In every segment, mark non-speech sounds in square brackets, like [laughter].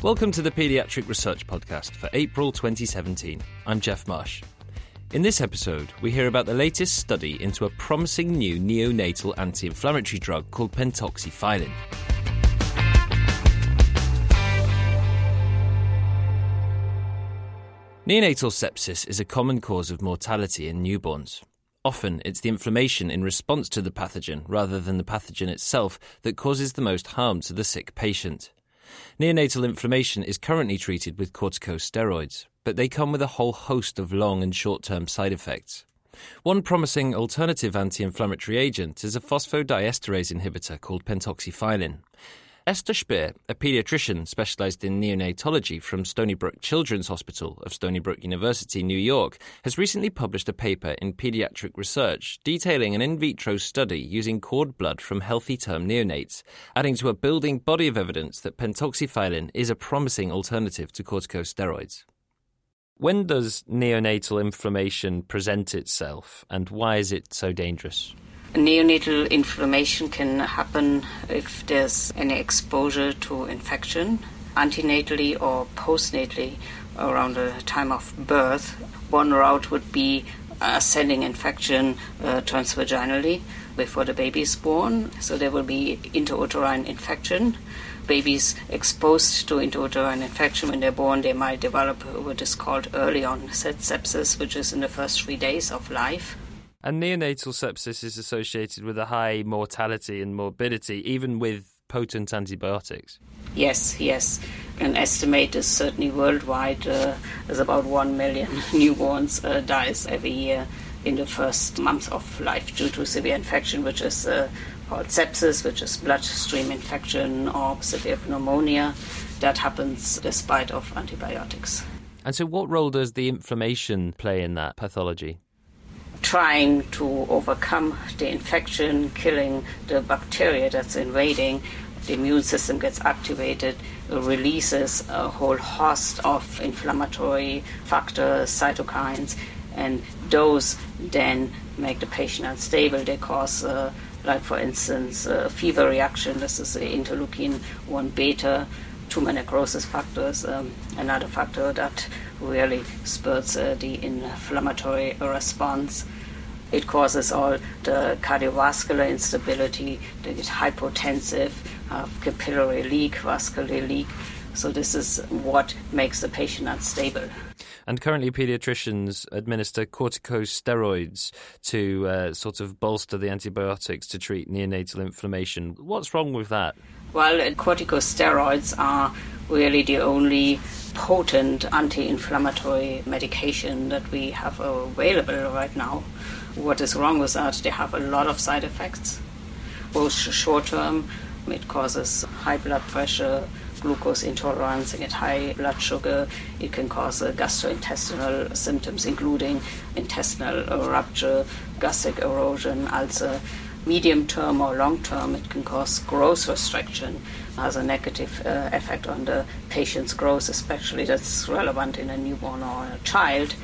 Welcome to the Pediatric Research Podcast for April 2017. I'm Jeff Marsh. In this episode, we hear about the latest study into a promising new neonatal anti inflammatory drug called pentoxifylline. Neonatal sepsis is a common cause of mortality in newborns. Often, it's the inflammation in response to the pathogen rather than the pathogen itself that causes the most harm to the sick patient. Neonatal inflammation is currently treated with corticosteroids, but they come with a whole host of long and short term side effects. One promising alternative anti inflammatory agent is a phosphodiesterase inhibitor called pentoxifylline. Esther Speer, a pediatrician specialized in neonatology from Stony Brook Children's Hospital of Stony Brook University, New York, has recently published a paper in Pediatric Research detailing an in vitro study using cord blood from healthy term neonates, adding to a building body of evidence that pentoxifylline is a promising alternative to corticosteroids. When does neonatal inflammation present itself, and why is it so dangerous? Neonatal inflammation can happen if there's any exposure to infection, antenatally or postnatally around the time of birth. One route would be sending infection uh, transvaginally before the baby is born, so there will be intrauterine infection. Babies exposed to intrauterine infection when they're born, they might develop what is called early onset sepsis, which is in the first three days of life. And neonatal sepsis is associated with a high mortality and morbidity, even with potent antibiotics. Yes, yes. An estimate is certainly worldwide uh, is about 1 million [laughs] newborns uh, dies every year in the first month of life due to severe infection, which is uh, called sepsis, which is bloodstream infection or severe pneumonia. That happens despite of antibiotics. And so what role does the inflammation play in that pathology? Trying to overcome the infection, killing the bacteria that's invading. The immune system gets activated, releases a whole host of inflammatory factors, cytokines, and those then make the patient unstable. They cause, uh, like for instance, a fever reaction. This is the interleukin 1 beta, tumor necrosis factors, um, another factor that really spurs uh, the inflammatory response. It causes all the cardiovascular instability, get hypotensive, have capillary leak, vascular leak. So this is what makes the patient unstable. And currently, pediatricians administer corticosteroids to uh, sort of bolster the antibiotics to treat neonatal inflammation. What's wrong with that? Well, corticosteroids are really the only potent anti-inflammatory medication that we have available right now. What is wrong with that? They have a lot of side effects, both short term. It causes high blood pressure, glucose intolerance, and high blood sugar. It can cause gastrointestinal symptoms, including intestinal rupture, gastric erosion, ulcer medium term or long term, it can cause growth restriction, has a negative uh, effect on the patient's growth, especially that's relevant in a newborn or a child,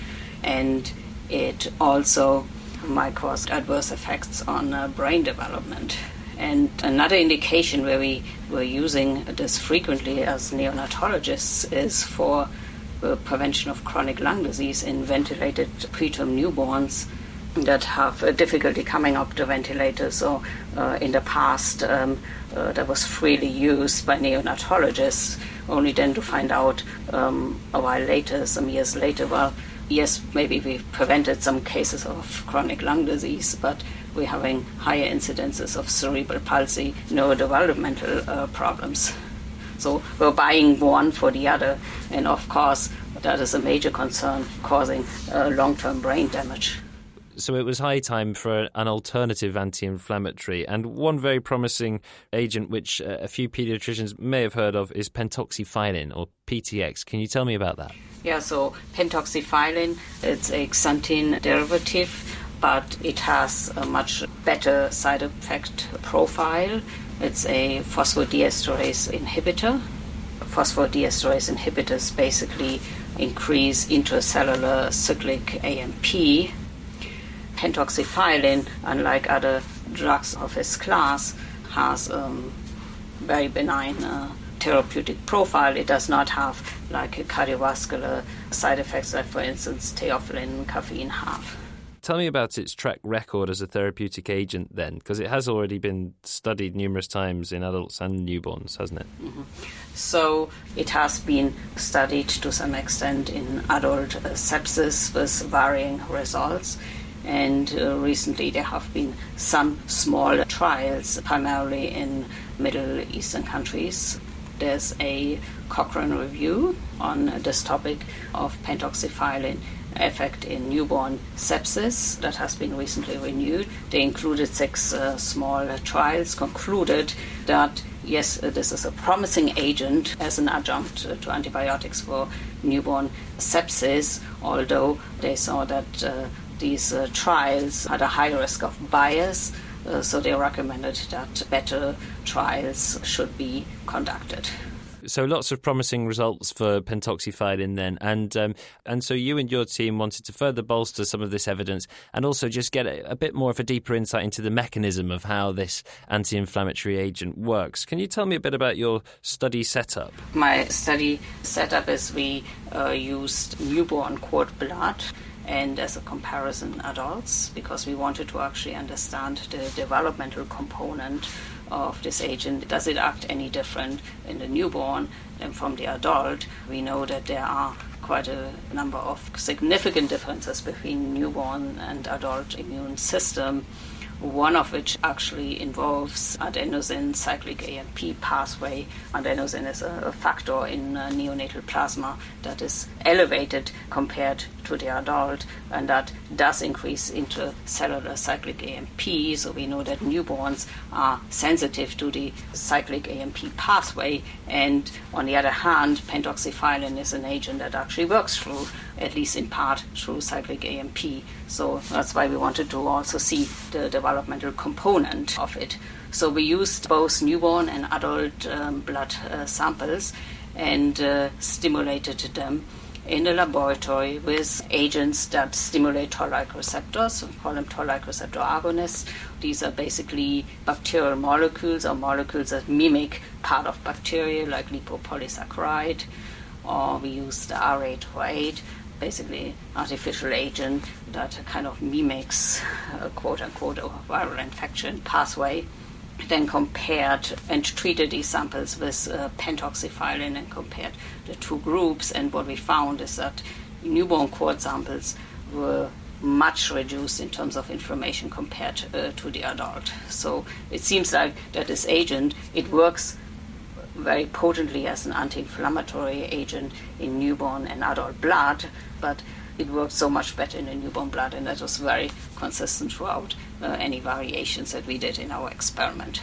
and it also might cause adverse effects on uh, brain development. And another indication where we were using this frequently as neonatologists is for the prevention of chronic lung disease in ventilated preterm newborns that have uh, difficulty coming up to ventilators. So, uh, in the past, um, uh, that was freely used by neonatologists, only then to find out um, a while later, some years later, well, yes, maybe we've prevented some cases of chronic lung disease, but we're having higher incidences of cerebral palsy, neurodevelopmental uh, problems. So we're buying one for the other, and of course, that is a major concern, causing uh, long term brain damage. So it was high time for an alternative anti inflammatory. And one very promising agent, which uh, a few pediatricians may have heard of, is pentoxifylline or PTX. Can you tell me about that? Yeah, so pentoxifylline, it's a xanthine derivative, but it has a much better side effect profile. It's a phosphodiesterase inhibitor. Phosphodiesterase inhibitors basically increase intracellular cyclic AMP. Pentoxifylline, unlike other drugs of its class, has a um, very benign uh, therapeutic profile. It does not have like cardiovascular side effects like, for instance, theophylline and caffeine have. Tell me about its track record as a therapeutic agent then, because it has already been studied numerous times in adults and newborns, hasn't it? Mm-hmm. So it has been studied to some extent in adult uh, sepsis with varying results. And uh, recently there have been some small trials, primarily in Middle Eastern countries. There's a Cochrane review on this topic of pentoxifylline effect in newborn sepsis that has been recently renewed. They included six uh, small trials, concluded that yes, uh, this is a promising agent as an adjunct uh, to antibiotics for newborn sepsis, although they saw that uh, these uh, trials had a high risk of bias. Uh, so they recommended that better trials should be conducted. So lots of promising results for pentoxifylline then, and um, and so you and your team wanted to further bolster some of this evidence, and also just get a, a bit more of a deeper insight into the mechanism of how this anti-inflammatory agent works. Can you tell me a bit about your study setup? My study setup is we uh, used newborn cord blood and as a comparison adults because we wanted to actually understand the developmental component of this agent. Does it act any different in the newborn than from the adult? We know that there are quite a number of significant differences between newborn and adult immune system one of which actually involves adenosine cyclic AMP pathway. Adenosine is a, factor in uh, neonatal plasma that is elevated compared to the adult, and that does increase intracellular cyclic AMP. So we know that newborns are sensitive to the cyclic AMP pathway, and on the other hand, pentoxifylline is an agent that actually works through, at least in part, through cyclic AMP. So that's why we wanted to also see the developmental component of it. So we used both newborn and adult um, blood uh, samples and uh, stimulated them in the laboratory with agents that stimulate toll-like receptors. We call them toll-like receptor agonists. These are basically bacterial molecules or molecules that mimic part of bacteria, like lipopolysaccharide. Or we use the R808, basically artificial agent that kind of mimics a quote-unquote viral infection pathway then compared and treated these samples with uh, pentoxifylline and compared the two groups. And what we found is that newborn cord samples were much reduced in terms of inflammation compared uh, to the adult. So it seems like that this agent it works very potently as an anti-inflammatory agent in newborn and adult blood, but it worked so much better in the newborn blood, and that was very consistent throughout Uh, any variations that we did in our experiment.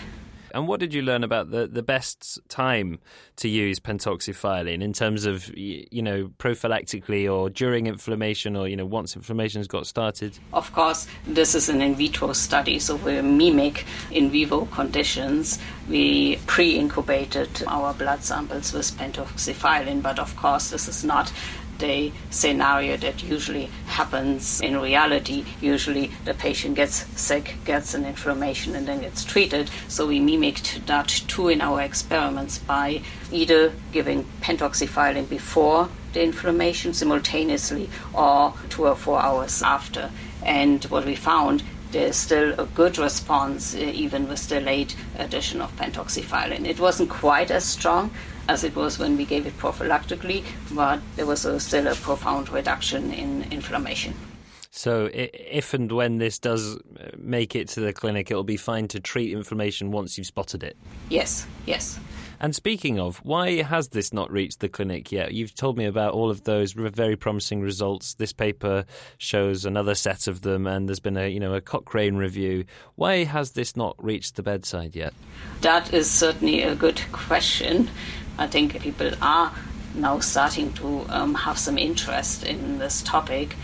And what did you learn about the, the best time to use pentoxifylline in terms of, you know, prophylactically or during inflammation or, you know, once inflammation's got started? Of course, this is an in vitro study, so we mimic in vivo conditions. We pre incubated our blood samples with pentoxifylline, but of course, this is not the scenario that usually happens in reality. Usually the patient gets sick, gets an inflammation, and then gets treated. So we mimicked that too in our experiments by either giving pentoxifylline before the inflammation simultaneously or two or four hours after. And what we found, there's still a good response uh, even with the late addition of pentoxifylline. It wasn't quite as strong as it was when we gave it prophylactically, but there was a, still a profound reduction in inflammation. So, if and when this does make it to the clinic, it'll be fine to treat inflammation once you've spotted it. Yes, yes. And speaking of, why has this not reached the clinic yet? You've told me about all of those very promising results. This paper shows another set of them, and there's been a you know a Cochrane review. Why has this not reached the bedside yet? That is certainly a good question. I think people are now starting to um, have some interest in this topic.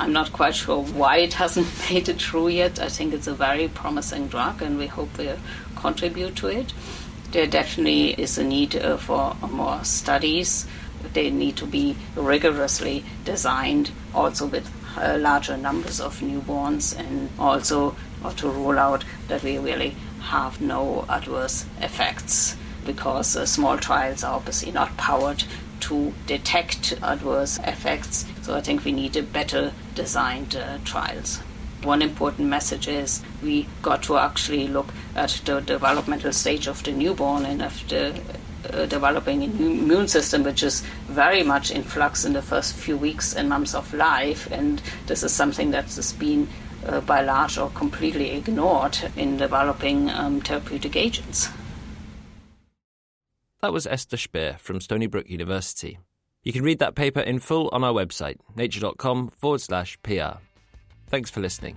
I'm not quite sure why it [laughs] hasn't made it through yet. I think it's a very promising drug, and we hope we'll contribute to it. There definitely is a need uh, for more studies. They need to be rigorously designed, also with uh, larger numbers of newborns, and also to rule out that we really have no adverse effects because uh, small trials are obviously not powered to detect adverse effects. So I think we need a better designed uh, trials. One important message is we got to actually look at the developmental stage of the newborn and of the uh, developing immune system, which is very much in flux in the first few weeks and months of life. And this is something that has been uh, by large or completely ignored in developing um, therapeutic agents. That was Esther Speer from Stony Brook University. You can read that paper in full on our website, nature.com forward slash PR. Thanks for listening.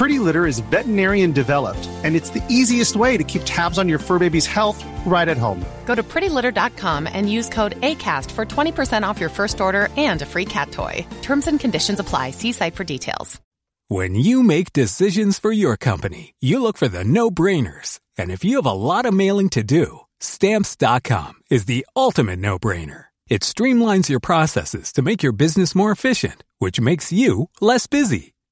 Pretty Litter is veterinarian developed, and it's the easiest way to keep tabs on your fur baby's health right at home. Go to prettylitter.com and use code ACAST for 20% off your first order and a free cat toy. Terms and conditions apply. See site for details. When you make decisions for your company, you look for the no brainers. And if you have a lot of mailing to do, stamps.com is the ultimate no brainer. It streamlines your processes to make your business more efficient, which makes you less busy.